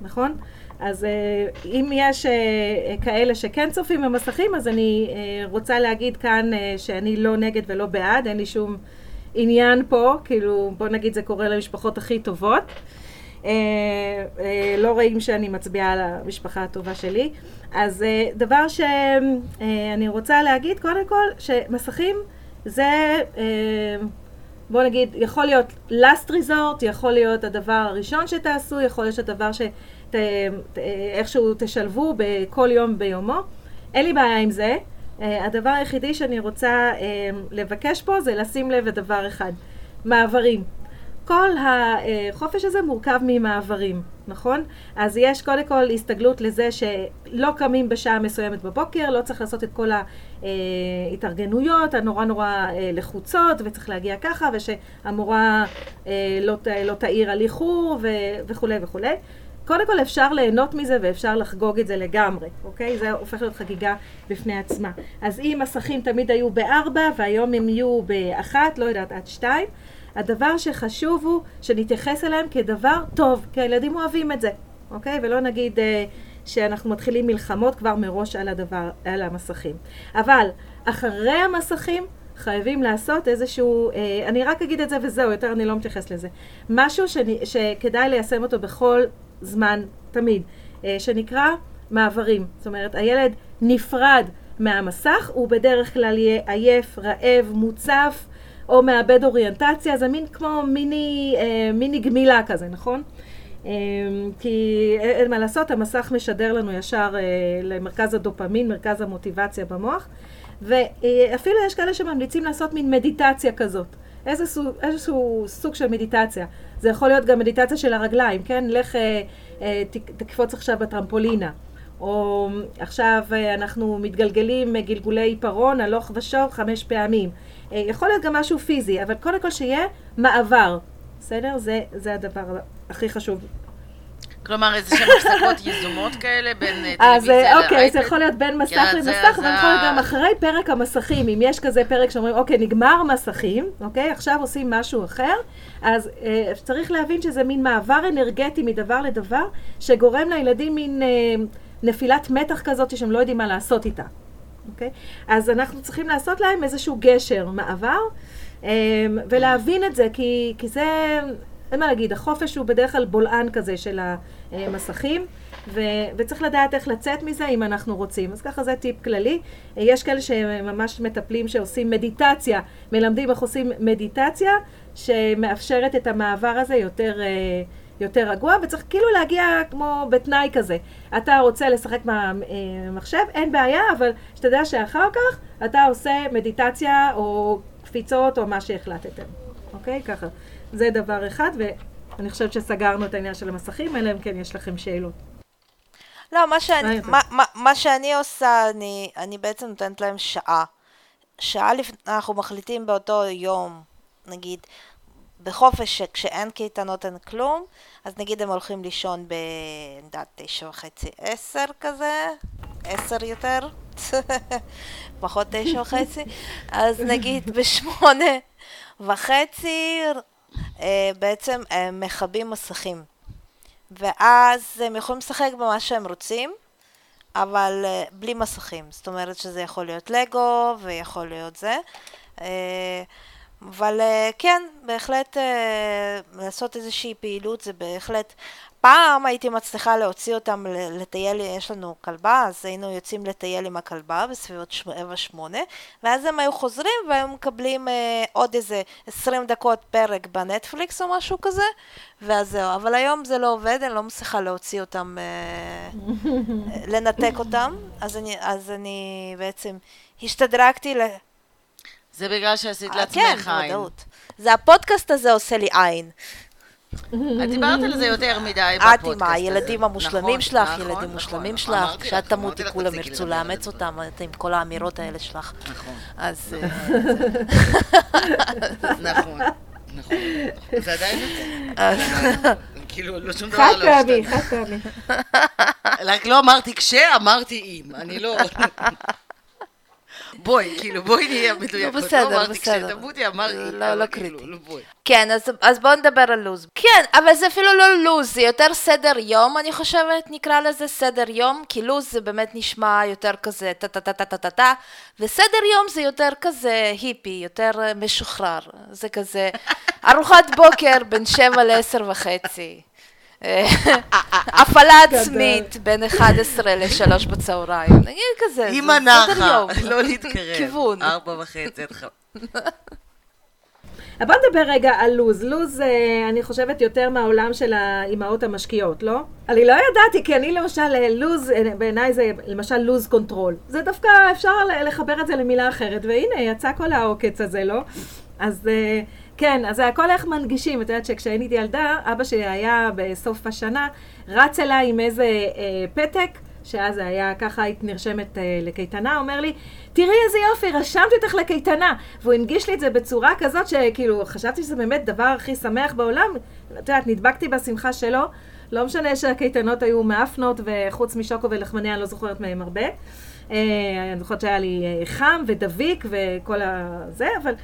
נכון? אז אם יש כאלה שכן צופים במסכים, אז אני רוצה להגיד כאן שאני לא נגד ולא בעד, אין לי שום... עניין פה, כאילו, בוא נגיד זה קורה למשפחות הכי טובות. אה, אה, לא רואים שאני מצביעה על המשפחה הטובה שלי. אז אה, דבר שאני רוצה להגיד, קודם כל, שמסכים זה, בוא נגיד, יכול להיות last resort, יכול להיות הדבר הראשון שתעשו, יכול להיות הדבר שאיכשהו תשלבו בכל יום ביומו. אין לי בעיה עם זה. Uh, הדבר היחידי שאני רוצה uh, לבקש פה זה לשים לב לדבר אחד, מעברים. כל החופש הזה מורכב ממעברים, נכון? אז יש קודם כל הסתגלות לזה שלא קמים בשעה מסוימת בבוקר, לא צריך לעשות את כל ההתארגנויות הנורא נורא אה, לחוצות, וצריך להגיע ככה, ושהמורה לא, לא תעיר על איחור וכולי וכולי. קודם כל אפשר ליהנות מזה ואפשר לחגוג את זה לגמרי, אוקיי? זה הופך להיות חגיגה בפני עצמה. אז אם מסכים תמיד היו בארבע והיום הם יהיו באחת, לא יודעת, עד שתיים, הדבר שחשוב הוא שנתייחס אליהם כדבר טוב, כי הילדים אוהבים את זה, אוקיי? ולא נגיד אה, שאנחנו מתחילים מלחמות כבר מראש על הדבר, על המסכים. אבל אחרי המסכים חייבים לעשות איזשהו, אה, אני רק אגיד את זה וזהו, יותר אני לא מתייחס לזה. משהו שאני, שכדאי ליישם אותו בכל זמן, תמיד, אה, שנקרא מעברים. זאת אומרת, הילד נפרד מהמסך, הוא בדרך כלל יהיה עייף, רעב, מוצף, או מאבד אוריינטציה, זה מין כמו מיני, אה, מיני גמילה כזה, נכון? אה, כי אין מה לעשות, המסך משדר לנו ישר למרכז הדופמין, מרכז המוטיבציה במוח, ואפילו יש כאלה שממליצים לעשות מין מדיטציה כזאת. איזה סוג, איזשהו סוג של מדיטציה. זה יכול להיות גם מדיטציה של הרגליים, כן? לך אה, אה, תקפוץ עכשיו בטרמפולינה. או עכשיו אה, אנחנו מתגלגלים גלגולי עיפרון, הלוך ושוב חמש פעמים. אה, יכול להיות גם משהו פיזי, אבל קודם כל שיהיה מעבר. בסדר? זה, זה הדבר הכי חשוב כלומר, איזה שהן הפסקות יזומות כאלה בין אה, טלוויזיה לאייפד? אז אוקיי, זה יכול להיות בין מסך למסך, אבל יכול להיות גם אחרי פרק המסכים. אם יש כזה פרק שאומרים, אוקיי, נגמר מסכים, אוקיי, עכשיו עושים משהו אחר, אז אה, צריך להבין שזה מין מעבר אנרגטי מדבר לדבר, שגורם לילדים מין אה, נפילת מתח כזאת שהם לא יודעים מה לעשות איתה. אוקיי? אז אנחנו צריכים לעשות להם איזשהו גשר, מעבר, אה, ולהבין את זה, כי, כי זה... אין מה להגיד, החופש הוא בדרך כלל בולען כזה של המסכים, ו- וצריך לדעת איך לצאת מזה אם אנחנו רוצים. אז ככה זה טיפ כללי. יש כאלה שממש מטפלים שעושים מדיטציה, מלמדים איך עושים מדיטציה, שמאפשרת את המעבר הזה יותר, אה, יותר רגוע, וצריך כאילו להגיע כמו בתנאי כזה. אתה רוצה לשחק במחשב, אין בעיה, אבל שתדע שאחר כך אתה עושה מדיטציה או קפיצות או מה שהחלטתם, אוקיי? ככה. זה דבר אחד, ואני חושבת שסגרנו את העניין של המסכים, אלא אם כן יש לכם שאלות. לא, מה שאני? מה, מה, מה שאני עושה, אני, אני בעצם נותנת להם שעה. שעה לפני, אנחנו מחליטים באותו יום, נגיד, בחופש, כשאין קייטנות אין כלום, אז נגיד הם הולכים לישון ב... אני יודעת, תשע וחצי, עשר כזה, עשר יותר, *laughs* פחות תשע וחצי, אז נגיד *laughs* בשמונה וחצי, אה, בעצם הם מכבים מסכים. ואז הם יכולים לשחק במה שהם רוצים, אבל אה, בלי מסכים. זאת אומרת שזה יכול להיות לגו ויכול להיות זה. אבל אה, כן, בהחלט אה, לעשות איזושהי פעילות זה בהחלט... פעם הייתי מצליחה להוציא אותם לטייל, יש לנו כלבה, אז היינו יוצאים לטייל עם הכלבה בסביבות שבע שמונה, ואז הם היו חוזרים והיו מקבלים אה, עוד איזה 20 דקות פרק בנטפליקס או משהו כזה, ואז זהו. אבל היום זה לא עובד, אני לא מצליחה להוציא אותם, אה, *laughs* לנתק אותם, אז אני, אז אני בעצם השתדרגתי. זה בגלל שעשית אה, לעצמך כן, עין. בוודאות. זה הפודקאסט הזה עושה לי עין. את דיברת על זה יותר מדי את בפודקאסט עם הזה. הילדים המושלמים נכון, שלך, נכון, ילדים נכון. מושלמים שלך, כשאת תמותי כולם ירצו לאמץ. אותם, את עם כל האמירות האלה שלך. נכון, אז אה, נכון, נכון. זה עדיין *laughs* נכון. כאילו, לא שום דבר חד לא פעמי, השתנה. חד פעמי. רק לא אמרתי כש, אמרתי אם. אני לא... בואי, כאילו, בואי נהיה מדויקות. לא, בסדר, לא אמרתי בסדר. כשתמותי, אמרתי... לא, לא כאילו, קריטי. לא, בואי. כן, אז, אז בואו נדבר על לו"ז. כן, אבל זה אפילו לא לו"ז, זה יותר סדר יום, אני חושבת, נקרא לזה סדר יום, כי לו"ז זה באמת נשמע יותר כזה טה-טה-טה-טה-טה, וסדר יום זה יותר כזה היפי, יותר אה, משוחרר. זה כזה *laughs* ארוחת בוקר בין שבע לעשר וחצי. אה, הפעלה עצמית בין 11 ל-3 בצהריים, נגיד כזה, עם זה הנחה, סדר יום. *laughs* לא להתקרב. כיוון. ארבע וחצי עד חמש. אבל בוא נדבר רגע על לוז. לוז, אה, אני חושבת, יותר מהעולם של האימהות המשקיעות, לא? אני לא ידעתי, כי אני למשל, אה, לוז, אה, בעיניי זה למשל lose control. זה דווקא, אפשר לחבר את זה למילה אחרת, והנה, יצא כל העוקץ הזה, לא? אז אה, כן, אז הכל איך מנגישים. את יודעת שכשהייתי ילדה, אבא שלי היה בסוף השנה, רץ אליי עם איזה אה, פתק. שאז היה, ככה היית נרשמת אה, לקייטנה, אומר לי, תראי איזה יופי, רשמתי אותך לקייטנה. והוא הנגיש לי את זה בצורה כזאת שכאילו, חשבתי שזה באמת דבר הכי שמח בעולם. את יודעת, נדבקתי בשמחה שלו. לא משנה שהקייטנות היו מאפנות, וחוץ משוקו ולחמניה אני לא זוכרת מהם הרבה. אה, אני זוכרת שהיה לי אה, חם ודביק וכל הזה, אבל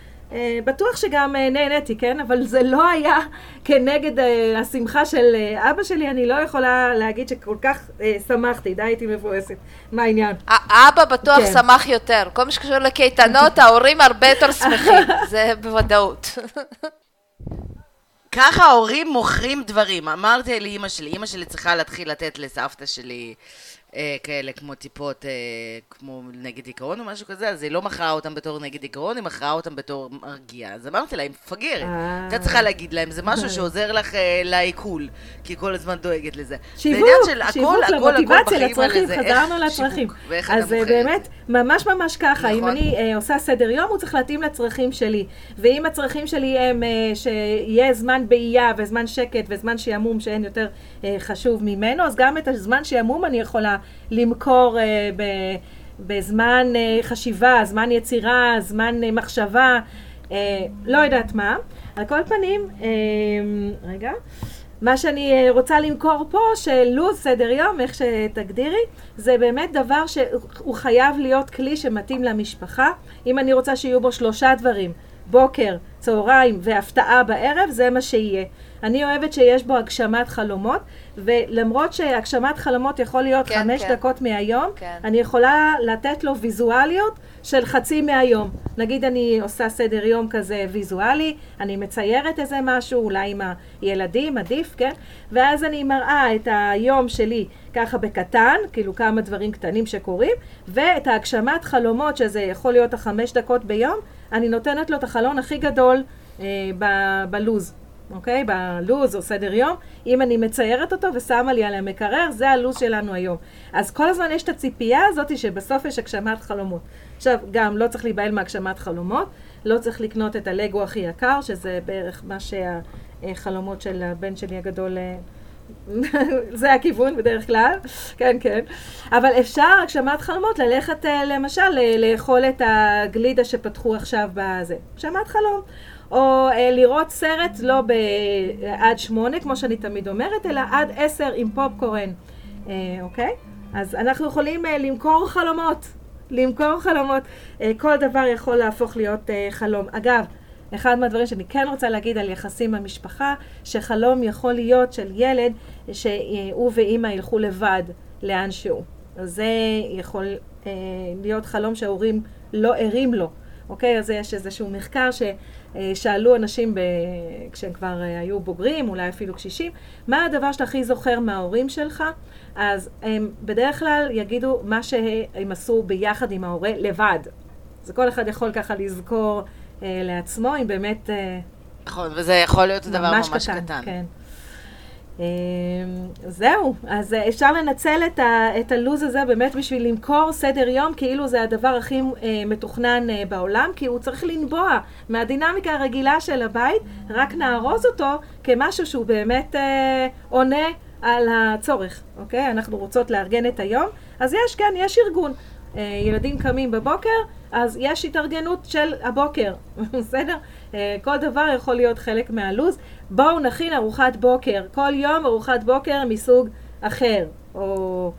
בטוח שגם אה, נהניתי, כן? אבל זה לא היה כנגד אה, השמחה של אה, אבא שלי, אני לא יכולה להגיד שכל כך אה, שמחתי, די הייתי מבואסת. מה העניין? האבא בטוח כן. שמח יותר. כל מה שקשור לקייטנות, *laughs* ההורים הרבה יותר שמחים, זה בוודאות. *laughs* ככה ההורים מוכרים דברים. אמרתי לאימא שלי, אימא שלי צריכה להתחיל לתת לסבתא שלי אה, כאלה כמו טיפות, אה, כמו נגד דיכאון או משהו כזה, אז היא לא מכרה אותם בתור נגד דיכאון, היא מכרה אותם בתור מרגיע. אז אמרתי לה, היא מפגרת. אה. הייתה צריכה להגיד להם, זה משהו שעוזר לך אה, לעיכול, כי היא כל הזמן דואגת לזה. שיווק, של הכל, שיווק הכל, למוטיבציה, לצרכים, חזרנו לצרכים. שיווק אז אה. באמת, ממש ממש ככה, אם נכון. אני אה, עושה סדר יום, הוא צריך להתאים לצרכים שלי. ואם הצרכים שלי הם אה, שיהיה זמן באייה וזמן שקט וזמן שעמום שאין יותר אה, חשוב ממנו, אז גם את הזמן שעמום אני יכולה למכור אה, ב... בזמן אה, חשיבה, זמן יצירה, זמן אה, מחשבה, לא יודעת מה. על כל פנים, רגע. מה שאני רוצה למכור פה, שלו"ז סדר יום, איך שתגדירי, זה באמת דבר שהוא חייב להיות כלי שמתאים למשפחה. אם אני רוצה שיהיו בו שלושה דברים, בוקר, צהריים והפתעה בערב, זה מה שיהיה. אני אוהבת שיש בו הגשמת חלומות, ולמרות שהגשמת חלומות יכול להיות כן, חמש כן. דקות מהיום, כן. אני יכולה לתת לו ויזואליות של חצי מהיום. נגיד אני עושה סדר יום כזה ויזואלי, אני מציירת איזה משהו, אולי עם הילדים, עדיף, כן? ואז אני מראה את היום שלי ככה בקטן, כאילו כמה דברים קטנים שקורים, ואת ההגשמת חלומות, שזה יכול להיות החמש דקות ביום, אני נותנת לו את החלון הכי גדול אה, ב- בלוז. אוקיי? בלו"ז או סדר יום, אם אני מציירת אותו ושמה לי על המקרר, זה הלו"ז שלנו היום. אז כל הזמן יש את הציפייה הזאת שבסוף יש הגשמת חלומות. עכשיו, גם לא צריך להיבהל מהגשמת חלומות, לא צריך לקנות את הלגו הכי יקר, שזה בערך מה שהחלומות של הבן שלי הגדול... אה, *laughs* זה הכיוון בדרך כלל, כן, כן. אבל אפשר הגשמת חלומות ללכת אה, למשל לאכול את הגלידה שפתחו עכשיו בזה. הגשמת חלום. או אה, לראות סרט לא ב, עד שמונה, כמו שאני תמיד אומרת, אלא עד עשר עם פופקורן, אה, אוקיי? אז אנחנו יכולים אה, למכור חלומות, למכור חלומות. אה, כל דבר יכול להפוך להיות אה, חלום. אגב, אחד מהדברים שאני כן רוצה להגיד על יחסים במשפחה, שחלום יכול להיות של ילד שהוא ואימא ילכו לבד לאן שהוא. אז זה יכול אה, להיות חלום שההורים לא ערים לו, אוקיי? אז יש איזשהו מחקר ששאלו אנשים ב... כשהם כבר אה, היו בוגרים, אולי אפילו קשישים, מה הדבר שאתה הכי זוכר מההורים שלך? אז הם בדרך כלל יגידו מה שהם עשו ביחד עם ההורה לבד. אז כל אחד יכול ככה לזכור אה, לעצמו, אם באמת... אה, נכון, וזה יכול להיות דבר ממש, ממש קטן. קטן. כן. אה, זהו, אז אפשר לנצל את, ה, את הלו"ז הזה באמת בשביל למכור סדר יום כאילו זה הדבר הכי מתוכנן בעולם, כי הוא צריך לנבוע מהדינמיקה הרגילה של הבית, רק נארוז אותו כמשהו שהוא באמת אה, עונה על הצורך, אוקיי? אנחנו רוצות לארגן את היום, אז יש, כן, יש ארגון. אה, ילדים קמים בבוקר, אז יש התארגנות של הבוקר, *laughs* בסדר? אה, כל דבר יכול להיות חלק מהלו"ז. בואו נכין ארוחת בוקר, כל יום ארוחת בוקר מסוג אחר, או...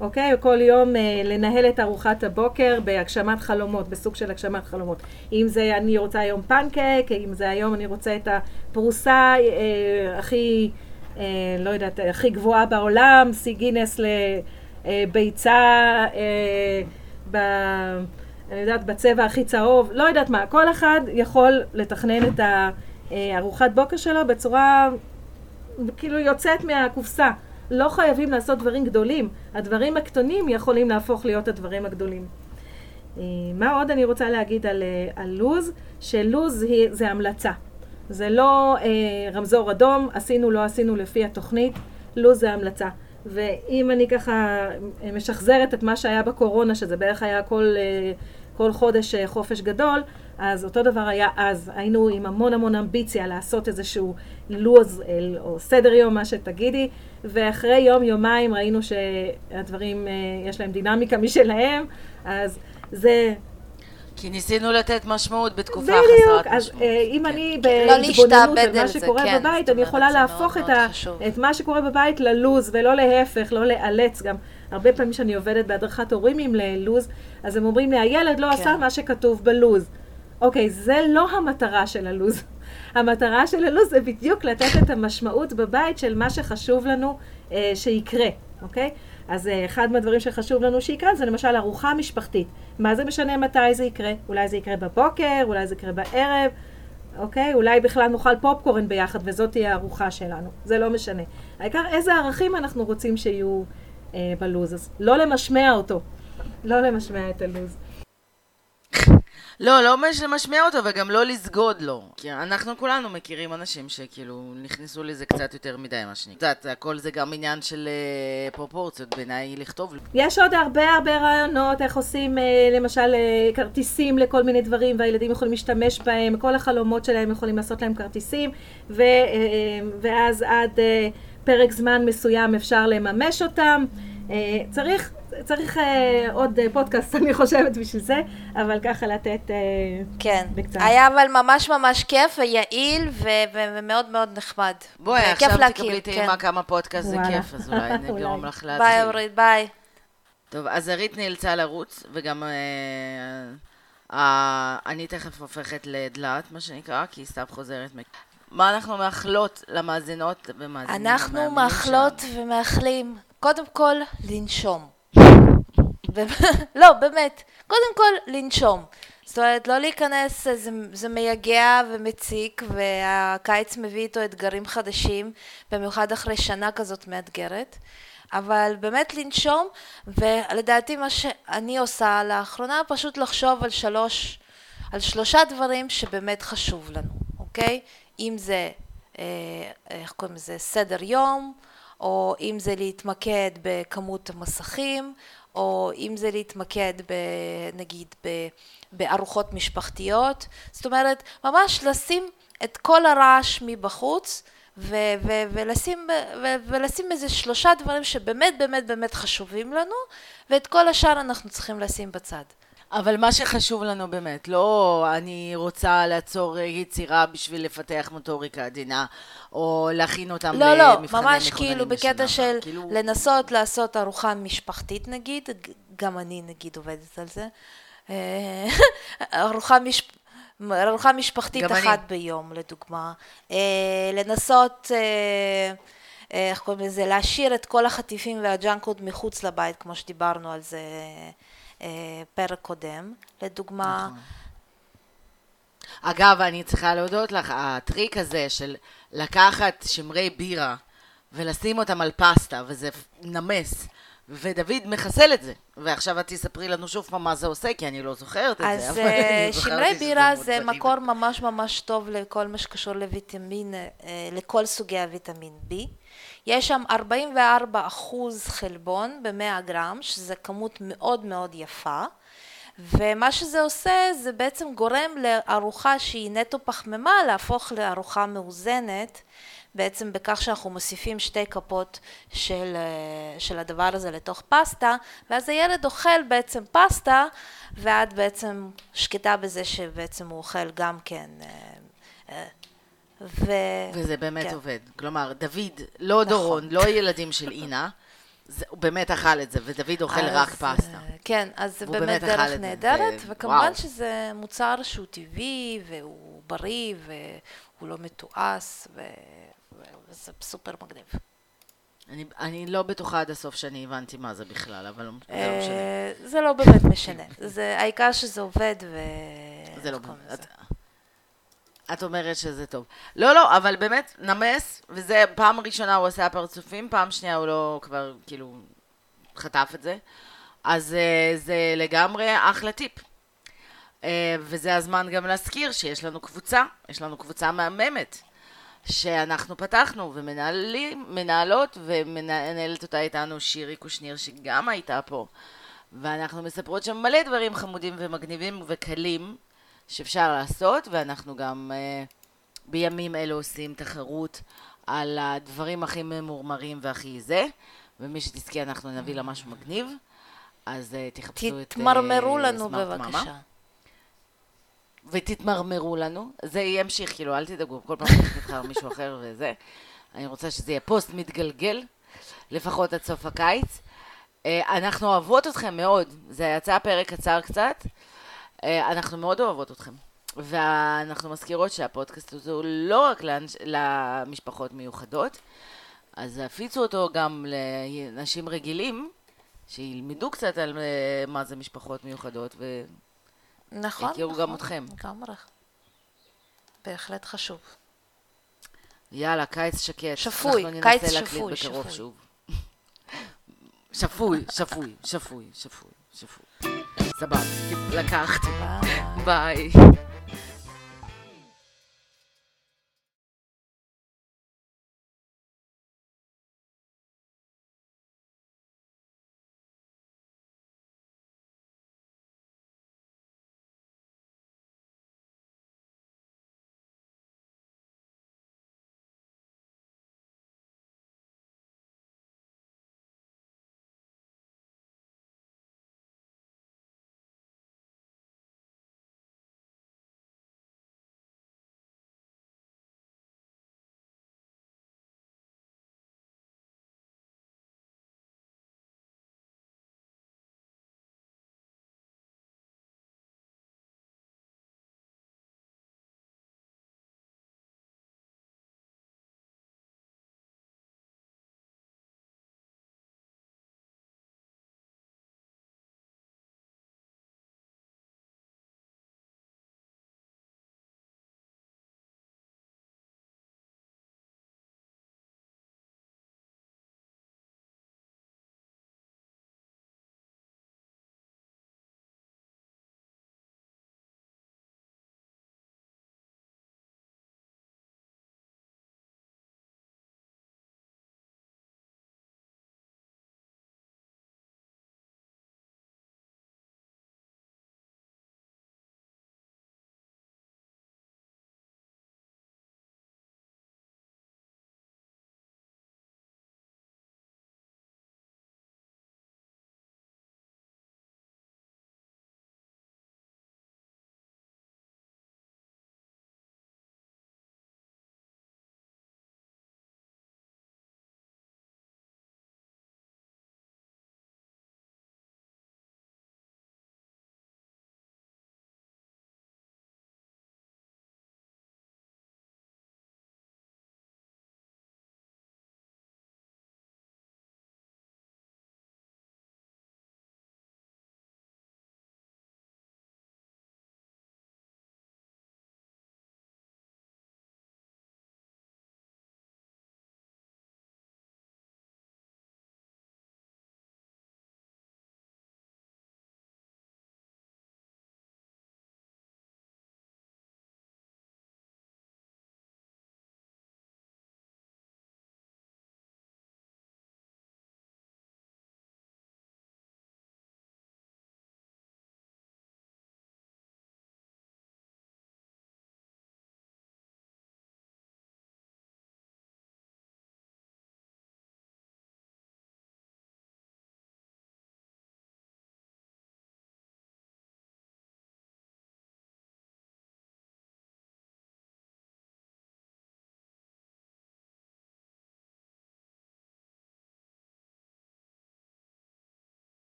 אוקיי? או כל יום אה, לנהל את ארוחת הבוקר בהגשמת חלומות, בסוג של הגשמת חלומות. אם זה אני רוצה היום פנקק, אם זה היום אני רוצה את הפרוסה אה, הכי, אה, לא יודעת, הכי גבוהה בעולם, שיא גינס לביצה אה, ב... אני יודעת, בצבע הכי צהוב, לא יודעת מה, כל אחד יכול לתכנן את הארוחת בוקר שלו בצורה כאילו יוצאת מהקופסה. לא חייבים לעשות דברים גדולים, הדברים הקטנים יכולים להפוך להיות הדברים הגדולים. אה, מה עוד אני רוצה להגיד על, אה, על לוז? שלוז היא, זה המלצה. זה לא אה, רמזור אדום, עשינו, לא עשינו לפי התוכנית, לוז זה המלצה. ואם אני ככה משחזרת את מה שהיה בקורונה, שזה בערך היה כל, אה, כל חודש אה, חופש גדול, אז אותו דבר היה אז. היינו עם המון המון אמביציה לעשות איזשהו לו"ז או סדר יום, מה שתגידי, ואחרי יום-יומיים ראינו שהדברים, אה, יש להם דינמיקה משלהם, אז זה... כי ניסינו לתת משמעות בתקופה חסרת משמעות. בדיוק, אז אה, אם כן. אני לא בהתבוננות על מה שקורה כן, בבית, אני יכולה להפוך את, ה, את מה שקורה בבית ללוז, ולא להפך, לא לאלץ גם. הרבה פעמים שאני עובדת בהדרכת הורים עם לוז, אז הם אומרים לי, הילד לא כן. עשה מה שכתוב בלוז. אוקיי, זה לא המטרה של הלוז. המטרה של הלוז זה בדיוק לתת את המשמעות בבית של מה שחשוב לנו אה, שיקרה, אוקיי? אז אה, אחד מהדברים שחשוב לנו שיקרה זה למשל ארוחה משפחתית. מה זה משנה מתי זה יקרה? אולי זה יקרה בבוקר, אולי זה יקרה בערב, אוקיי? אולי בכלל נאכל פופקורן ביחד וזאת תהיה הארוחה שלנו. זה לא משנה. העיקר איזה ערכים אנחנו רוצים שיהיו אה, בלוז. אז לא למשמע אותו. לא למשמע את הלוז. לא, לא משמיע אותו וגם לא לסגוד לו. כי אנחנו כולנו מכירים אנשים שכאילו נכנסו לזה קצת יותר מדי, מה שנקרא. את יודעת, הכל זה גם עניין של uh, פרופורציות בעיניי לכתוב. יש עוד הרבה הרבה רעיונות איך עושים uh, למשל uh, כרטיסים לכל מיני דברים והילדים יכולים להשתמש בהם, כל החלומות שלהם יכולים לעשות להם כרטיסים ו, ואז עד פרק זמן מסוים אפשר לממש אותם. Uh, צריך צריך אה, עוד אה, פודקאסט, *laughs* אני חושבת, בשביל זה, אבל ככה לתת אה, כן. בקצת. היה אבל ממש ממש כיף ויעיל ו- ומאוד מאוד נחמד. בואי, עכשיו תקבלי טעימה כן. כמה פודקאסט זה כיף, אז אולי *laughs* נגרום לך להתחיל. ביי, אורית, ביי. טוב, אז ארית נאלצה לרוץ, וגם אה, אה, אני תכף הופכת לדלת, מה שנקרא, כי סתיו חוזרת. מה אנחנו מאחלות למאזינות ומאזינים? אנחנו מאחלות ומאחלים, קודם כל, לנשום. לא, באמת. קודם כל, לנשום. זאת אומרת, לא להיכנס, זה, זה מייגע ומציק, והקיץ מביא איתו אתגרים חדשים, במיוחד אחרי שנה כזאת מאתגרת. אבל באמת לנשום, ולדעתי מה שאני עושה לאחרונה, פשוט לחשוב על שלוש, על שלושה דברים שבאמת חשוב לנו, אוקיי? אם זה אה, איך קוראים לזה, סדר יום, או אם זה להתמקד בכמות המסכים, או אם זה להתמקד ב, נגיד ב, בארוחות משפחתיות, זאת אומרת ממש לשים את כל הרעש מבחוץ ו- ו- ולשים, ו- ולשים איזה שלושה דברים שבאמת באמת באמת חשובים לנו ואת כל השאר אנחנו צריכים לשים בצד. אבל מה שחשוב לנו באמת, לא אני רוצה לעצור יצירה בשביל לפתח מוטוריקה עדינה, או להכין אותם לא, לא, למבחני ממש מכוננים כאילו בשנה בקטע הבאה. של כאילו, לנסות לעשות ארוחה משפחתית נגיד, גם אני נגיד עובדת על זה. אה, *laughs* ארוחה מש... ארוחה משפחתית גם אני. אחת ביום לדוגמה. אה, לנסות, אה, אה, איך קוראים לזה, להשאיר את כל החטיפים והג'אנקוד מחוץ לבית, כמו שדיברנו על זה אה, פרק קודם. לדוגמה, נכון. אגב, אני צריכה להודות לך, הטריק הזה של לקחת שמרי בירה ולשים אותם על פסטה, וזה נמס, ודוד מחסל את זה. ועכשיו את תספרי לנו שוב פעם מה זה עושה, כי אני לא זוכרת את זה. אז אה, שמרי בירה זה. מקור ממש ממש טוב לכל מה שקשור לויטמין, אה, לכל סוגי הוויטמין B. יש שם 44 אחוז חלבון ב-100 גרם, שזה כמות מאוד מאוד יפה. ומה שזה עושה, זה בעצם גורם לארוחה שהיא נטו פחמימה להפוך לארוחה מאוזנת, בעצם בכך שאנחנו מוסיפים שתי כפות של, אה, של הדבר הזה לתוך פסטה, ואז הילד אוכל בעצם פסטה, ואת בעצם שקטה בזה שבעצם הוא אוכל גם כן. ו... וזה באמת כן. עובד. כלומר, דוד, לא דורון, לא ילדים של אינה, זה- הוא באמת אכל את זה, ודוד אוכל אז, רק פסטה. אה, כן, אז זה באמת באמת דרך נהדרת, ו- וכמובן וואו. שזה מוצר שהוא טבעי, והוא בריא, והוא לא מתועש, ו... וזה סופר מגניב. אני, אני לא בטוחה עד הסוף שאני הבנתי מה זה בכלל, אבל זה לא משנה. אה, זה לא באמת משנה. *laughs* זה העיקר שזה עובד, ו... זה לא... את, לזה? את אומרת שזה טוב. לא, לא, אבל באמת, נמס, וזה פעם ראשונה הוא עשה פרצופים, פעם שנייה הוא לא כבר, כאילו, חטף את זה. אז אה, זה לגמרי אחלה טיפ. אה, וזה הזמן גם להזכיר שיש לנו קבוצה, יש לנו קבוצה מהממת, שאנחנו פתחנו, ומנהלים, מנהלות, ומנהלת אותה איתנו שירי קושניר, שגם הייתה פה. ואנחנו מספרות שם מלא דברים חמודים ומגניבים וקלים שאפשר לעשות, ואנחנו גם אה, בימים אלו עושים תחרות על הדברים הכי ממורמרים והכי זה, ומי שתזכי אנחנו נביא לה משהו מגניב, אז אה, תחפשו את... אה, תתמרמרו לנו סמארט מאמה. בבקשה. ותתמרמרו לנו, זה ימשיך, כאילו, אל תדאגו, כל פעם שנבחר מישהו אחר וזה. אני רוצה שזה יהיה פוסט מתגלגל, לפחות עד סוף הקיץ. אנחנו אוהבות אתכם מאוד, זה יצא פרק קצר קצת, אנחנו מאוד אוהבות אתכם. ואנחנו מזכירות שהפודקאסט הזה הוא לא רק לאנש, למשפחות מיוחדות, אז הפיצו אותו גם לאנשים רגילים, שילמדו קצת על אה, מה זה משפחות מיוחדות, ו... נכון, נכון. גם אתכם. לגמרי. בהחלט חשוב. יאללה, קיץ שקט. שפוי, אנחנו קיץ ננסה להקליט שפוי, בקרוב שפוי. שוב. *laughs* שפוי, שפוי, שפוי, שפוי, שפוי. סבבה, לקחתי. ביי.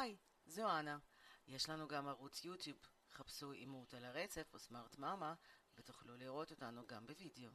היי, זו אנה. יש לנו גם ערוץ יוטיוב. חפשו אימות על הרצף או סמארט מאמה, ותוכלו לראות אותנו גם בווידאו.